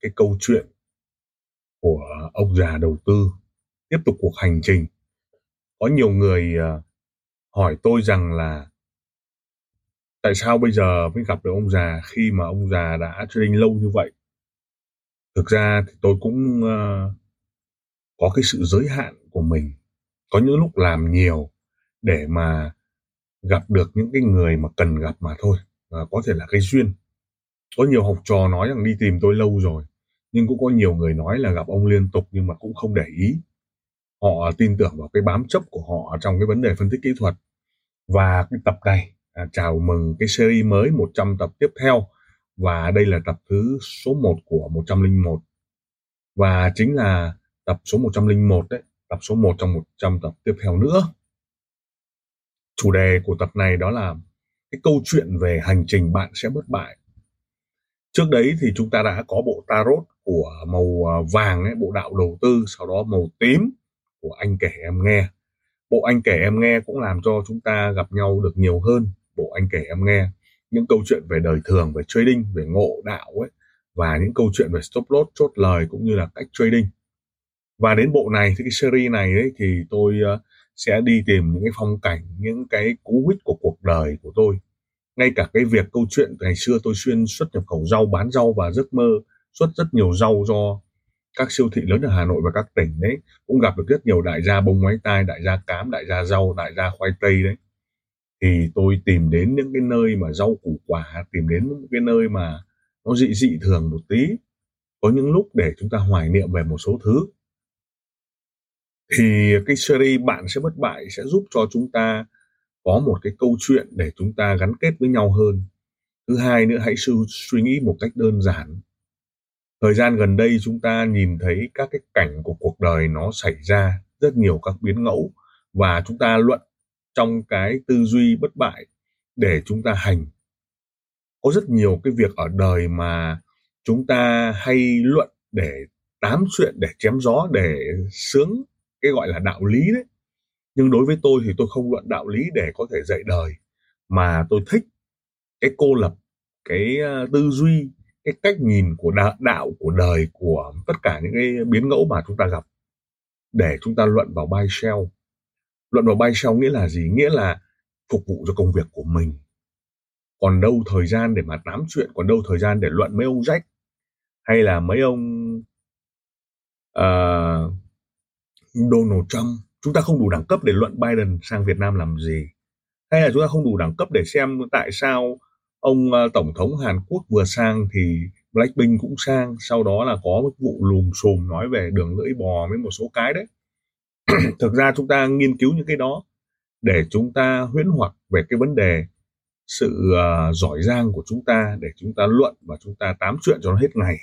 cái câu chuyện của ông già đầu tư tiếp tục cuộc hành trình. Có nhiều người ờ, hỏi tôi rằng là tại sao bây giờ mới gặp được ông già khi mà ông già đã trading lâu như vậy? Thực ra thì tôi cũng uh, có cái sự giới hạn của mình. Có những lúc làm nhiều để mà gặp được những cái người mà cần gặp mà thôi và có thể là cái duyên. Có nhiều học trò nói rằng đi tìm tôi lâu rồi nhưng cũng có nhiều người nói là gặp ông liên tục nhưng mà cũng không để ý. Họ tin tưởng vào cái bám chấp của họ trong cái vấn đề phân tích kỹ thuật. Và cái tập này à, chào mừng cái series mới 100 tập tiếp theo. Và đây là tập thứ số 1 của 101 và chính là tập số 101 đấy tập số 1 trong 100 tập tiếp theo nữa. Chủ đề của tập này đó là cái câu chuyện về hành trình bạn sẽ bất bại. Trước đấy thì chúng ta đã có bộ tarot của màu à, vàng ấy, bộ đạo đầu tư sau đó màu tím của anh kể em nghe. Bộ anh kể em nghe cũng làm cho chúng ta gặp nhau được nhiều hơn bộ anh kể em nghe. Những câu chuyện về đời thường về trading về ngộ đạo ấy và những câu chuyện về stop loss chốt lời cũng như là cách trading. Và đến bộ này thì cái series này ấy, thì tôi à, sẽ đi tìm những cái phong cảnh những cái cú hích của cuộc đời của tôi. Ngay cả cái việc câu chuyện ngày xưa tôi xuyên xuất nhập khẩu rau bán rau và giấc mơ xuất rất nhiều rau cho các siêu thị lớn ở Hà Nội và các tỉnh đấy cũng gặp được rất nhiều đại gia bông máy tai, đại gia cám, đại gia rau, đại gia khoai tây đấy. Thì tôi tìm đến những cái nơi mà rau củ quả, tìm đến những cái nơi mà nó dị dị thường một tí. Có những lúc để chúng ta hoài niệm về một số thứ. Thì cái series Bạn sẽ bất bại sẽ giúp cho chúng ta có một cái câu chuyện để chúng ta gắn kết với nhau hơn. Thứ hai nữa hãy suy nghĩ một cách đơn giản thời gian gần đây chúng ta nhìn thấy các cái cảnh của cuộc đời nó xảy ra rất nhiều các biến ngẫu và chúng ta luận trong cái tư duy bất bại để chúng ta hành. Có rất nhiều cái việc ở đời mà chúng ta hay luận để tám chuyện, để chém gió, để sướng cái gọi là đạo lý đấy. Nhưng đối với tôi thì tôi không luận đạo lý để có thể dạy đời, mà tôi thích cái cô lập, cái ờ, tư duy cái cách nhìn của đạo, đạo của đời của tất cả những cái biến ngẫu mà chúng ta gặp để chúng ta luận vào buy sell. Luận vào buy sell nghĩa là gì? Nghĩa là phục vụ cho công việc của mình. Còn đâu thời gian để mà tám chuyện còn đâu thời gian để luận mấy ông Jack hay là mấy ông uh, Donald Trump? Chúng ta không đủ đẳng cấp để luận Biden sang Việt Nam làm gì? Hay là chúng ta không đủ đẳng cấp để xem tại sao ông ờ, tổng thống Hàn Quốc vừa sang thì Blackpink cũng sang sau đó là có một vụ lùm xùm nói về đường lưỡi bò với một số cái đấy. Thực ra chúng ta nghiên cứu những cái đó để chúng ta huyễn hoặc về cái vấn đề sự uh, giỏi giang của chúng ta để chúng ta luận và chúng ta tám chuyện cho nó hết ngày.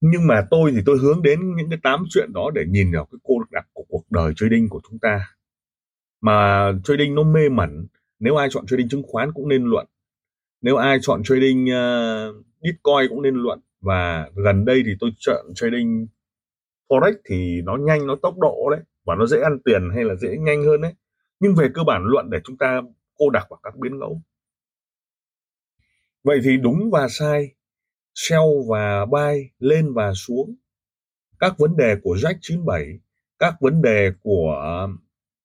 Nhưng mà tôi thì tôi hướng đến những cái tám chuyện đó để nhìn vào cái cô đặc của cuộc đời trading của chúng ta. Mà trading nó mê mẩn nếu ai chọn trading chứng khoán cũng nên luận. Nếu ai chọn trading uh, bitcoin cũng nên luận. Và gần đây thì tôi chọn trading forex thì nó nhanh nó tốc độ đấy. Và nó dễ ăn tiền hay là dễ nhanh hơn đấy. Nhưng về cơ bản luận để chúng ta cô đặc vào các biến ngẫu. Vậy thì đúng và sai. Sell và buy lên và xuống. Các vấn đề của Jack 97 các vấn đề của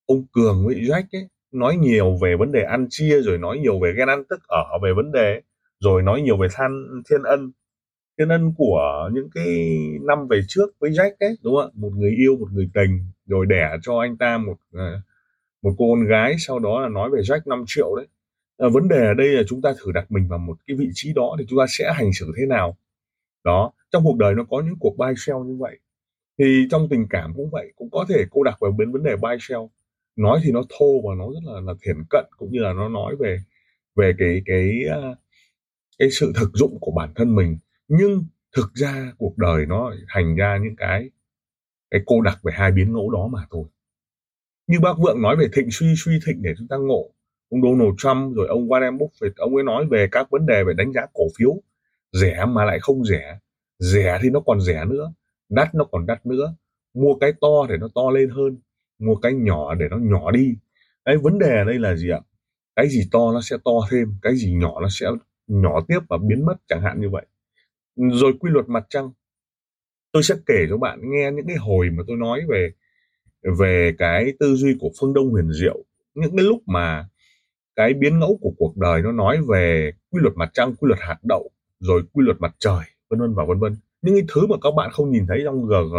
ông Cường với Jack ấy nói nhiều về vấn đề ăn chia rồi nói nhiều về ghen ăn tức ở về vấn đề rồi nói nhiều về than thiên ân. Thiên ân của những cái năm về trước với Jack ấy đúng không ạ? Một người yêu một người tình rồi đẻ cho anh ta một ờ, một cô con gái sau đó là nói về Jack 5 triệu đấy. À, vấn đề ở đây là chúng ta thử đặt mình vào một cái vị trí đó thì chúng ta sẽ hành xử thế nào. Đó trong cuộc đời nó có những cuộc buy sell như vậy. Thì trong tình cảm cũng vậy cũng có thể cô đặt vào bên vấn đề buy sell nói thì nó thô và nó rất là là thiển cận, cũng như là nó nói về về cái cái ờ, cái sự thực dụng của bản thân mình. Nhưng thực ra cuộc đời nó thành ra những cái cái cô đặc về hai biến ngẫu đó mà thôi. Như bác vượng nói về thịnh suy suy thịnh để chúng ta ngộ, ông Donald Trump, rồi ông Warren Buffett, ông ấy nói về các vấn đề về đánh giá cổ phiếu. Rẻ mà lại không rẻ. Rẻ thì nó còn rẻ nữa, đắt nó còn đắt nữa. Mua cái to để nó to lên hơn mua cái nhỏ để nó nhỏ đi. Cái vấn đề ở đây là gì ạ? Cái gì to nó sẽ to thêm, cái gì nhỏ nó sẽ nhỏ tiếp và biến mất chẳng hạn như vậy. Rồi quy luật mặt trăng. Tôi sẽ kể cho bạn nghe những cái hồi mà tôi nói về về cái tư duy của phương đông huyền diệu. Những cái lúc mà cái biến ngẫu của cuộc đời nó nói về quy luật mặt trăng, quy luật hạt đậu, rồi quy luật mặt trời, vân vân và vân vân. Những cái thứ mà các bạn không nhìn thấy trong gg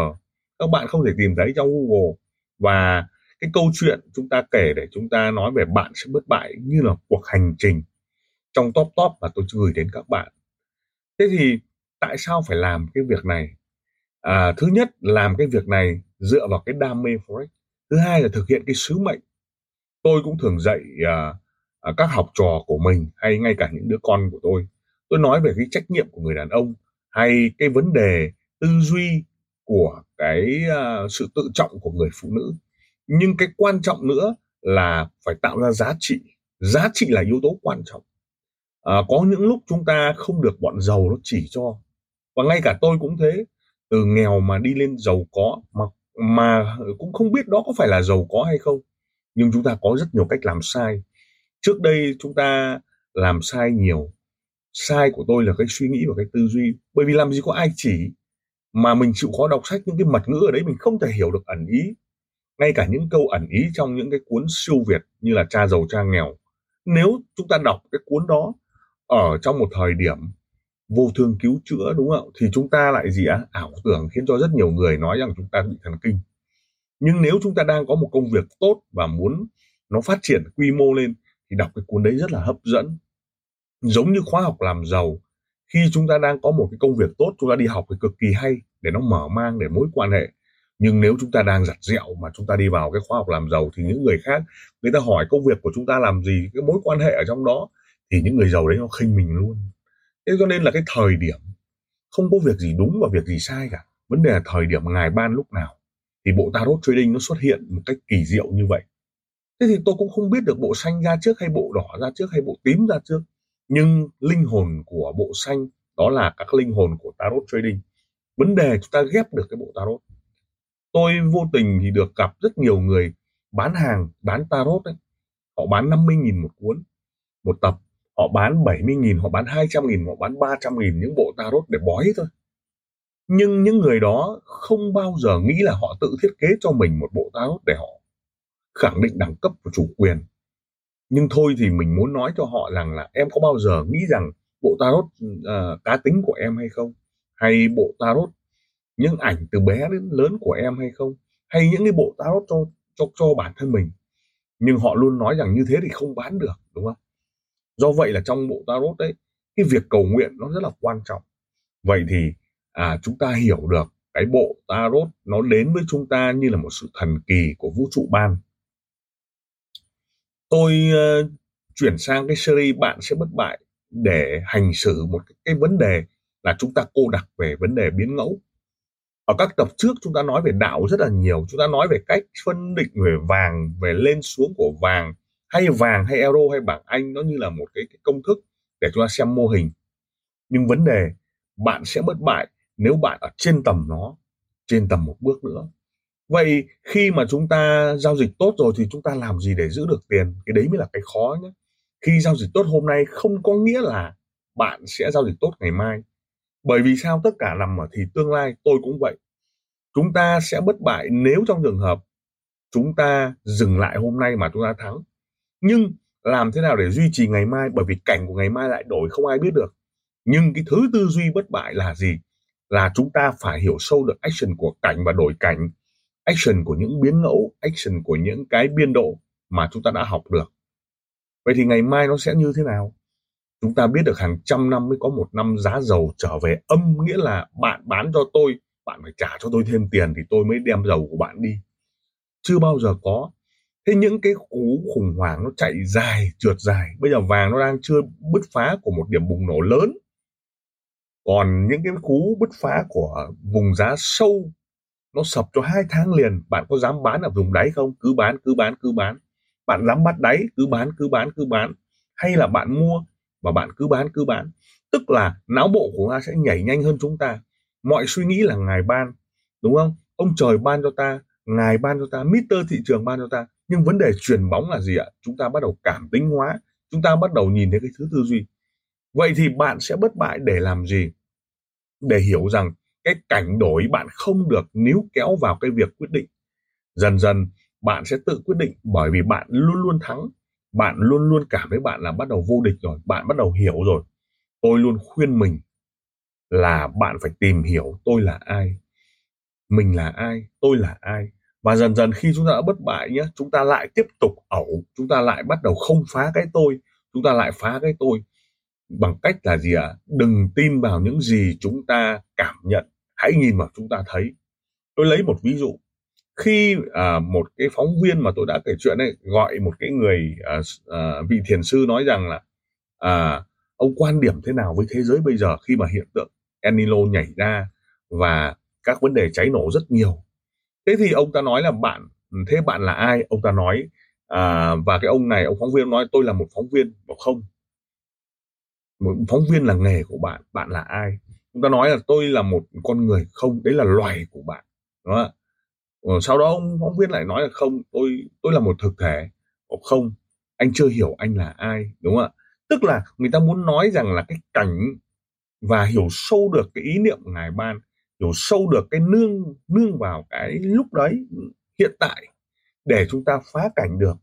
các bạn không thể tìm thấy trong google và cái câu chuyện chúng ta kể để chúng ta nói về bạn sẽ bất bại như là cuộc hành trình trong top top mà tôi gửi đến các bạn. Thế thì tại sao phải làm cái việc này? À, thứ nhất làm cái việc này dựa vào cái đam mê forex. Thứ hai là thực hiện cái sứ mệnh. Tôi cũng thường dạy à, à, các học trò của mình hay ngay cả những đứa con của tôi. Tôi nói về cái trách nhiệm của người đàn ông hay cái vấn đề tư duy của cái uh, sự tự trọng của người phụ nữ. Nhưng cái quan trọng nữa là phải tạo ra giá trị. Giá trị là yếu tố quan trọng. À, có những lúc chúng ta không được bọn giàu nó chỉ cho. Và ngay cả tôi cũng thế. Từ nghèo mà đi lên giàu có mà mà cũng không biết đó có phải là giàu có hay không. Nhưng chúng ta có rất nhiều cách làm sai. Trước đây chúng ta làm sai nhiều. Sai của tôi là cái suy nghĩ và cái tư duy. Bởi vì làm gì có ai chỉ mà mình chịu khó đọc sách những cái mật ngữ ở đấy, mình không thể hiểu được ẩn ý. Ngay cả những câu ẩn ý trong những cái cuốn siêu việt như là cha giàu, cha nghèo. Nếu chúng ta đọc cái cuốn đó ở trong một thời điểm vô thương cứu chữa, đúng không thì chúng ta lại gì á? Ảo tưởng khiến cho rất nhiều người nói rằng chúng ta bị thần kinh. Nhưng nếu chúng ta đang có một công việc tốt và muốn nó phát triển quy mô lên, thì đọc cái cuốn đấy rất là hấp dẫn. Giống như khóa học làm giàu, khi chúng ta đang có một cái công việc tốt, chúng ta đi học thì cực kỳ hay để nó mở mang để mối quan hệ. Nhưng nếu chúng ta đang giặt dẹo mà chúng ta đi vào cái khóa học làm giàu thì những người khác, người ta hỏi công việc của chúng ta làm gì, cái mối quan hệ ở trong đó, thì những người giàu đấy nó khinh mình luôn. Thế cho nên là cái thời điểm, không có việc gì đúng và việc gì sai cả. Vấn đề là thời điểm ngài ban lúc nào, thì bộ tarot trading nó xuất hiện một cách kỳ diệu như vậy. Thế thì tôi cũng không biết được bộ xanh ra trước hay bộ đỏ ra trước hay bộ tím ra trước, nhưng linh hồn của bộ xanh, đó là các linh hồn của tarot trading vấn đề chúng ta ghép được cái bộ tarot. Tôi vô tình thì được gặp rất nhiều người bán hàng bán tarot ấy. Họ bán 50.000 một cuốn một tập họ bán 70.000 họ bán 200.000 họ bán 300.000 những bộ tarot để bói thôi. Nhưng những người đó không bao giờ nghĩ là họ tự thiết kế cho mình một bộ tarot để họ khẳng định đẳng cấp của chủ quyền. Nhưng thôi thì mình muốn nói cho họ rằng là em có bao giờ nghĩ rằng bộ tarot uh, cá tính của em hay không? Hay bộ tarot những ảnh từ bé đến lớn của em hay không hay những cái bộ tarot cho cho cho bản thân mình. Nhưng họ luôn nói rằng như thế thì không bán được đúng không? Do vậy là trong bộ tarot đấy cái việc cầu nguyện nó rất là quan trọng. Vậy thì à, chúng ta hiểu được cái bộ tarot nó đến với chúng ta như là một sự thần kỳ của vũ trụ ban. Tôi uh, chuyển sang cái series bạn sẽ bất bại để hành xử một cái, cái vấn đề là chúng ta cô đặc về vấn đề biến ngẫu. Ở các tập trước chúng ta nói về đạo rất là nhiều chúng ta nói về cách phân định về vàng về lên xuống của vàng hay vàng hay euro hay bảng anh nó như là một cái, cái công thức để chúng ta xem mô hình. Nhưng vấn đề bạn sẽ bất bại nếu bạn ở trên tầm nó trên tầm một bước nữa. Vậy khi mà chúng ta giao dịch tốt rồi thì chúng ta làm gì để giữ được tiền? Cái đấy mới là cái khó nhé. Khi giao dịch tốt hôm nay không có nghĩa là bạn sẽ giao dịch tốt ngày mai bởi vì sao tất cả nằm ở thì tương lai tôi cũng vậy. Chúng ta sẽ bất bại nếu trong trường hợp chúng ta dừng lại hôm nay mà chúng ta thắng. Nhưng làm thế nào để duy trì ngày mai? Bởi vì cảnh của ngày mai lại đổi, không ai biết được. Nhưng cái thứ tư duy bất bại là gì? Là chúng ta phải hiểu sâu được action của cảnh và đổi cảnh, action của những biến ngẫu, action của những cái biên độ mà chúng ta đã học được. Vậy thì ngày mai nó sẽ như thế nào? Chúng ta biết được hàng trăm năm mới có một năm giá dầu trở về âm, nghĩa là bạn bán cho tôi, bạn phải trả cho tôi thêm tiền thì tôi mới đem dầu của bạn đi. Chưa bao giờ có. Thế những cái cú khủng hoảng nó chạy dài, trượt dài. Bây giờ vàng nó đang chưa bứt phá của một điểm bùng nổ lớn. Còn những cái cú bứt phá của vùng giá sâu, nó sập cho hai tháng liền. Bạn có dám bán ở vùng đáy không? Cứ bán cứ bán cứ bán. Bạn dám bắt đáy, cứ bán cứ bán cứ bán. Hay là bạn mua và bạn cứ bán cứ bán. Tức là não bộ của ta sẽ nhảy nhanh hơn chúng ta. Mọi suy nghĩ là ngài ban, đúng không? Ông trời ban cho ta, ngài ban cho ta Mister thị trường ban cho ta. Nhưng vấn đề truyền bóng là gì ạ? Chúng ta bắt đầu cảm tính hóa. Chúng ta bắt đầu nhìn thấy cái thứ tư duy. Vậy thì bạn sẽ bất bại để làm gì? Để hiểu rằng cái cảnh đổi bạn không được níu kéo vào cái việc quyết định. Dần dần, bạn sẽ tự quyết định bởi vì bạn luôn luôn thắng bạn luôn luôn cảm thấy bạn là bắt đầu vô địch rồi, bạn bắt đầu hiểu rồi. Tôi luôn khuyên mình là bạn phải tìm hiểu tôi là ai, mình là ai, tôi là ai. Và dần dần khi chúng ta đã bất bại nhé chúng ta lại tiếp tục ẩu, chúng ta lại bắt đầu không phá cái tôi, chúng ta lại phá cái tôi. Bằng cách là gì ạ? À? đừng tin vào những gì chúng ta cảm nhận. Hãy nhìn vào chúng ta thấy. Tôi lấy một ví dụ khi à, một cái phóng viên mà tôi đã kể chuyện ấy gọi một cái người à, à, vị thiền sư nói rằng là à, ông quan điểm thế nào với thế giới bây giờ khi mà hiện tượng Enilo nhảy ra và các vấn đề cháy nổ rất nhiều? Thế thì ông ta nói là bạn thế bạn là ai? Ông ta nói à, và cái ông này ông phóng viên nói tôi là một phóng viên. Bảo không. Một phóng viên là nghề của bạn bạn là ai? Ông ta nói là tôi là một con người không. Đấy là loài của bạn đúng không ạ? Ờ, sau đó ông phóng viên lại nói là không tôi tôi là một thực thể. Không anh chưa hiểu anh là ai đúng không ạ? Tức là người ta muốn nói rằng là cái cảnh và hiểu sâu được cái ý niệm của ngài ban hiểu sâu được cái nương nương vào cái lúc đấy hiện tại để chúng ta phá cảnh được.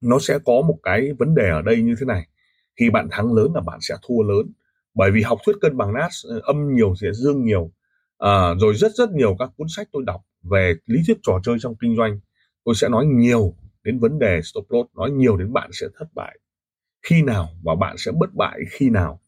Nó sẽ có một cái vấn đề ở đây như thế này. Khi bạn thắng lớn là bạn sẽ thua lớn. Bởi vì học thuyết cân bằng nát ờ, âm nhiều sẽ dương nhiều. À, rồi rất rất nhiều các cuốn sách tôi đọc về lý thuyết trò chơi trong kinh doanh, tôi sẽ nói nhiều đến vấn đề stop loss, nói nhiều đến bạn sẽ thất bại. Khi nào và bạn sẽ bất bại, khi nào?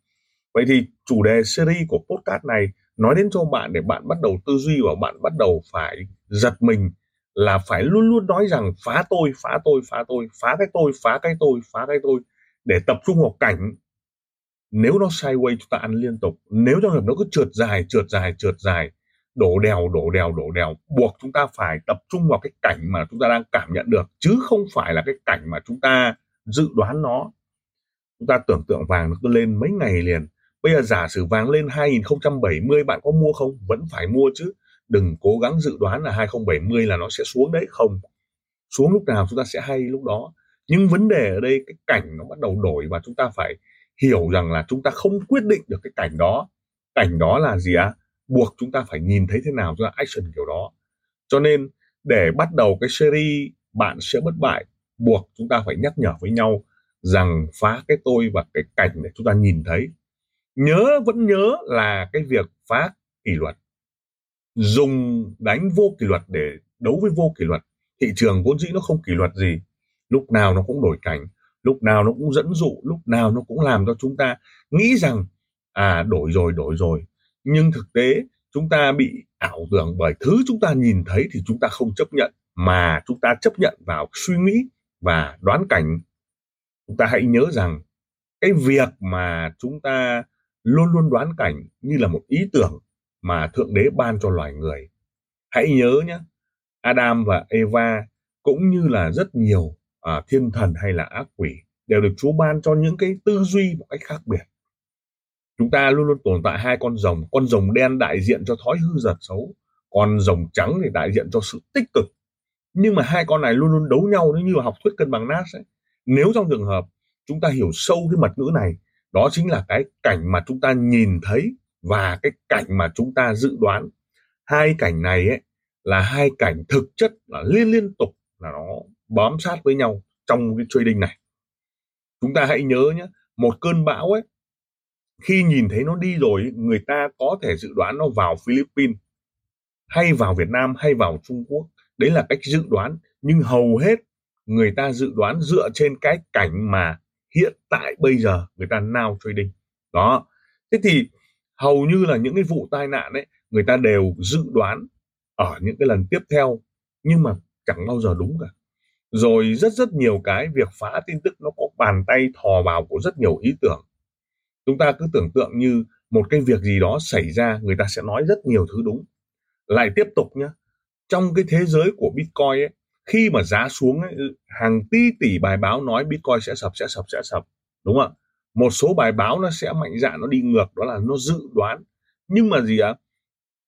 Vậy thì chủ đề series của podcast này nói đến cho bạn để bạn bắt đầu tư duy và bạn bắt đầu phải giật mình là phải luôn luôn nói rằng phá tôi phá tôi phá tôi, phá cái tôi, phá cái tôi, phá cái tôi để tập trung vào cảnh. Nếu nó sideways chúng ta ăn liên tục, nếu trong hợp nó cứ trượt dài trượt dài trượt dài đổ đèo đổ đèo đổ đèo. Buộc chúng ta phải tập trung vào cái cảnh mà chúng ta đang cảm nhận được, chứ không phải là cái cảnh mà chúng ta dự đoán nó. Chúng ta tưởng tượng vàng nó cứ lên mấy ngày liền. Bây giờ giả sử vàng lên 2070 bạn có mua không? Vẫn phải mua chứ. Đừng cố gắng dự đoán là 2070 là nó sẽ xuống đấy. Không. Xuống lúc nào chúng ta sẽ hay lúc đó. Nhưng vấn đề ở đây, cái cảnh nó bắt đầu đổi và chúng ta phải hiểu rằng là chúng ta không quyết định được cái cảnh đó. Cảnh đó là gì á? Buộc chúng ta phải nhìn thấy thế nào cho action kiểu đó. Cho nên, để bắt đầu cái series bạn sẽ bất bại, buộc chúng ta phải nhắc nhở với nhau rằng phá cái tôi và cái cảnh để chúng ta nhìn thấy. Nhớ, vẫn nhớ là cái việc phá kỷ luật. Dùng đánh vô kỷ luật để đấu với vô kỷ luật. Thị trường vốn dĩ nó không kỷ luật gì. Lúc nào nó cũng đổi cảnh, lúc nào nó cũng dẫn dụ, lúc nào nó cũng làm cho chúng ta nghĩ rằng à đổi rồi đổi rồi nhưng thực tế chúng ta bị ảo tưởng bởi thứ chúng ta nhìn thấy thì chúng ta không chấp nhận mà chúng ta chấp nhận vào suy nghĩ và đoán cảnh. Chúng ta hãy nhớ rằng cái việc mà chúng ta luôn luôn đoán cảnh như là một ý tưởng mà thượng đế ban cho loài người. Hãy nhớ nhé adam và eva cũng như là rất nhiều à, thiên thần hay là ác quỷ đều được chúa ban cho những cái tư duy một cách khác biệt chúng ta luôn luôn tồn tại hai con rồng. Con rồng đen đại diện cho thói hư giật xấu còn rồng trắng thì đại diện cho sự tích cực. Nhưng mà hai con này luôn luôn đấu nhau như là học thuyết cân bằng nát ấy. Nếu trong trường hợp chúng ta hiểu sâu cái mật ngữ này, đó chính là cái cảnh mà chúng ta nhìn thấy và cái cảnh mà chúng ta dự đoán. Hai cảnh này ấy là hai cảnh thực chất là liên liên tục là nó bám sát với nhau trong cái trading này. Chúng ta hãy nhớ nhé, một cơn bão ấy khi nhìn thấy nó đi rồi người ta có thể dự đoán nó vào Philippines, hay vào Việt Nam, hay vào Trung Quốc. Đấy là cách dự đoán. Nhưng hầu hết người ta dự đoán dựa trên cái cảnh mà hiện tại bây giờ người ta now trading. Đó. Thế thì hầu như là những cái vụ tai nạn ấy, người ta đều dự đoán ở những cái lần tiếp theo, nhưng mà chẳng bao giờ đúng cả. Rồi rất rất nhiều cái việc phá tin tức nó có bàn tay thò vào của rất nhiều ý tưởng chúng ta cứ tưởng tượng như một cái việc gì đó xảy ra người ta sẽ nói rất nhiều thứ đúng. Lại tiếp tục nhé trong cái thế giới của bitcoin ấy khi mà giá xuống ấy, hàng tỷ tỷ bài báo nói bitcoin sẽ sập sẽ sập sẽ sập đúng không ạ? Một số bài báo nó sẽ mạnh dạn nó đi ngược đó là nó dự đoán. Nhưng mà gì ạ?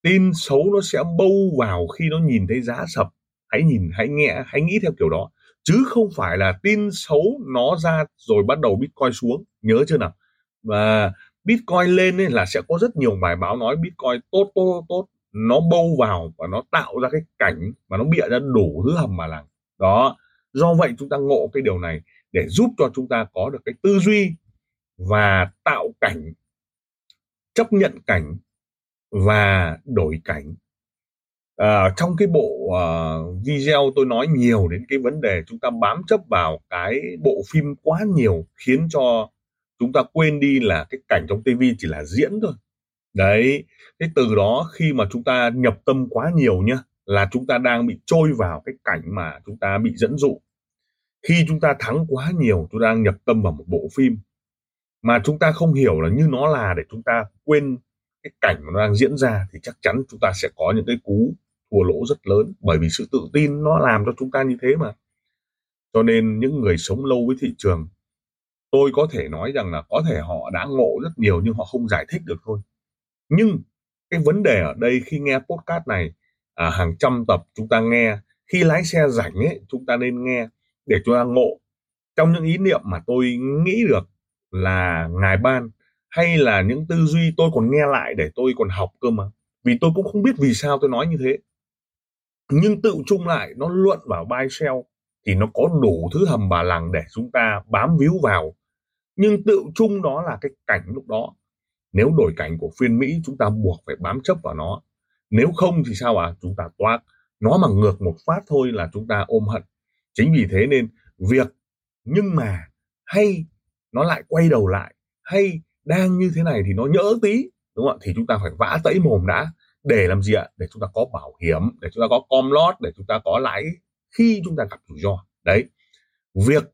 Tin xấu nó sẽ bâu vào khi nó nhìn thấy giá sập. Hãy nhìn hãy nghe hãy nghĩ theo kiểu đó. Chứ không phải là tin xấu nó ra rồi bắt đầu bitcoin xuống. Nhớ chưa nào? Và bitcoin lên ấy là sẽ có rất nhiều bài báo nói bitcoin tốt tốt tốt nó bâu vào và nó tạo ra cái cảnh mà nó bịa ra đủ thứ hầm mà lằng đó do vậy chúng ta ngộ cái điều này để giúp cho chúng ta có được cái tư duy và tạo cảnh chấp nhận cảnh và đổi cảnh. À, trong cái bộ uh, video tôi nói nhiều đến cái vấn đề chúng ta bám chấp vào cái bộ phim quá nhiều khiến cho chúng ta quên đi là cái cảnh trong tivi chỉ là diễn thôi. Đấy, cái từ đó khi mà chúng ta nhập tâm quá nhiều nhá, là chúng ta đang bị trôi vào cái cảnh mà chúng ta bị dẫn dụ. Khi chúng ta thắng quá nhiều, chúng ta đang nhập tâm vào một bộ phim mà chúng ta không hiểu là như nó là để chúng ta quên cái cảnh mà nó đang diễn ra thì chắc chắn chúng ta sẽ có những cái cú thua lỗ rất lớn. Bởi vì sự tự tin nó làm cho chúng ta như thế mà. Cho nên những người sống lâu với thị trường tôi có thể nói rằng là có thể họ đã ngộ rất nhiều nhưng họ không giải thích được thôi. Nhưng cái vấn đề ở đây khi nghe podcast này à, hàng trăm tập chúng ta nghe khi lái xe rảnh ấy chúng ta nên nghe để chúng ta ngộ. Trong những ý niệm mà tôi nghĩ được là ngài ban hay là những tư duy tôi còn nghe lại để tôi còn học cơ mà. Vì tôi cũng không biết vì sao tôi nói như thế. Nhưng tự chung lại nó luận vào buy sell thì nó có đủ thứ hầm bà lằng để chúng ta bám víu vào nhưng tự chung đó là cái cảnh lúc đó. Nếu đổi cảnh của phiên Mỹ, chúng ta buộc phải bám chấp vào nó. Nếu không thì sao à chúng ta toát nó mà ngược một phát thôi là chúng ta ôm hận. Chính vì thế nên việc nhưng mà hay nó lại quay đầu lại, hay đang như thế này thì nó nhỡ tí, đúng không ạ? Thì chúng ta phải vã tẫy mồm đã để làm gì ạ? Để chúng ta có bảo hiểm, để chúng ta có com lót để chúng ta có lãi khi chúng ta gặp rủi ro. Đấy. Việc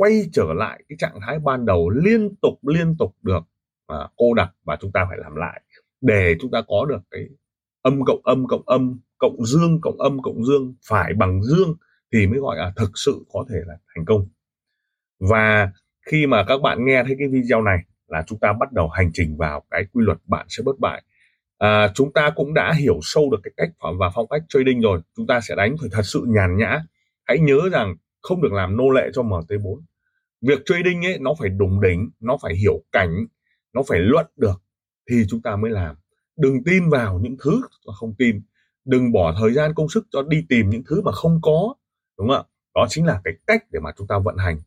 quay trở lại cái trạng thái ban đầu liên tục liên tục được à, cô đặc và chúng ta phải làm lại để chúng ta có được cái âm cộng âm cộng âm cộng dương cộng âm cộng dương phải bằng dương thì mới gọi là thực sự có thể là thành công. Và khi mà các bạn nghe thấy cái video này là chúng ta bắt đầu hành trình vào cái quy luật bạn sẽ bất bại. À, chúng ta cũng đã hiểu sâu được cái cách và phong cách trading rồi chúng ta sẽ đánh phải thật sự nhàn nhã. Hãy nhớ rằng không được làm nô lệ cho MT4 việc trading ấy nó phải đúng đỉnh nó phải hiểu cảnh nó phải luận được thì chúng ta mới làm. Đừng tin vào những thứ mà không tin. Đừng bỏ thời gian công sức cho đi tìm những thứ mà không có đúng không ạ? Đó chính là cái cách để mà chúng ta vận hành.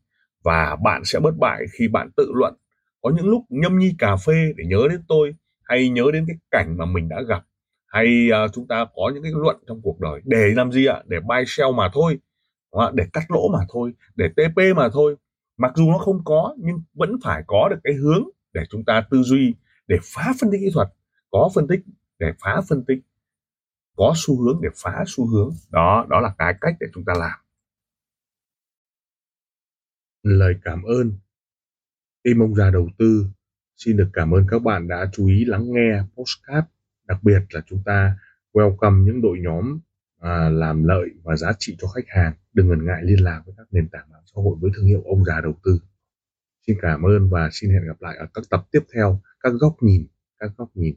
Và bạn sẽ bất bại khi bạn tự luận. Có những lúc nhâm nhi cà phê để nhớ đến tôi hay nhớ đến cái cảnh mà mình đã gặp hay uh, chúng ta có những cái luận trong cuộc đời. Để làm gì ạ? Để buy sell mà thôi để cắt lỗ mà thôi để TP mà thôi mặc dù nó không có nhưng vẫn phải có được cái hướng để chúng ta tư duy để phá phân tích kỹ thuật. Có phân tích để phá phân tích có xu hướng để phá xu hướng. Đó đó là cái cách để chúng ta làm. Lời cảm ơn. Tim ông già đầu tư xin được cảm ơn các bạn đã chú ý lắng nghe postcard đặc biệt là chúng ta welcome những đội nhóm à, làm lợi và giá trị cho khách hàng đừng ngần ngại liên lạc với các nền tảng mạng xã hội với thương hiệu ông già đầu tư. Xin cảm ơn và xin hẹn gặp lại ở các tập tiếp theo. Các góc nhìn, các góc nhìn.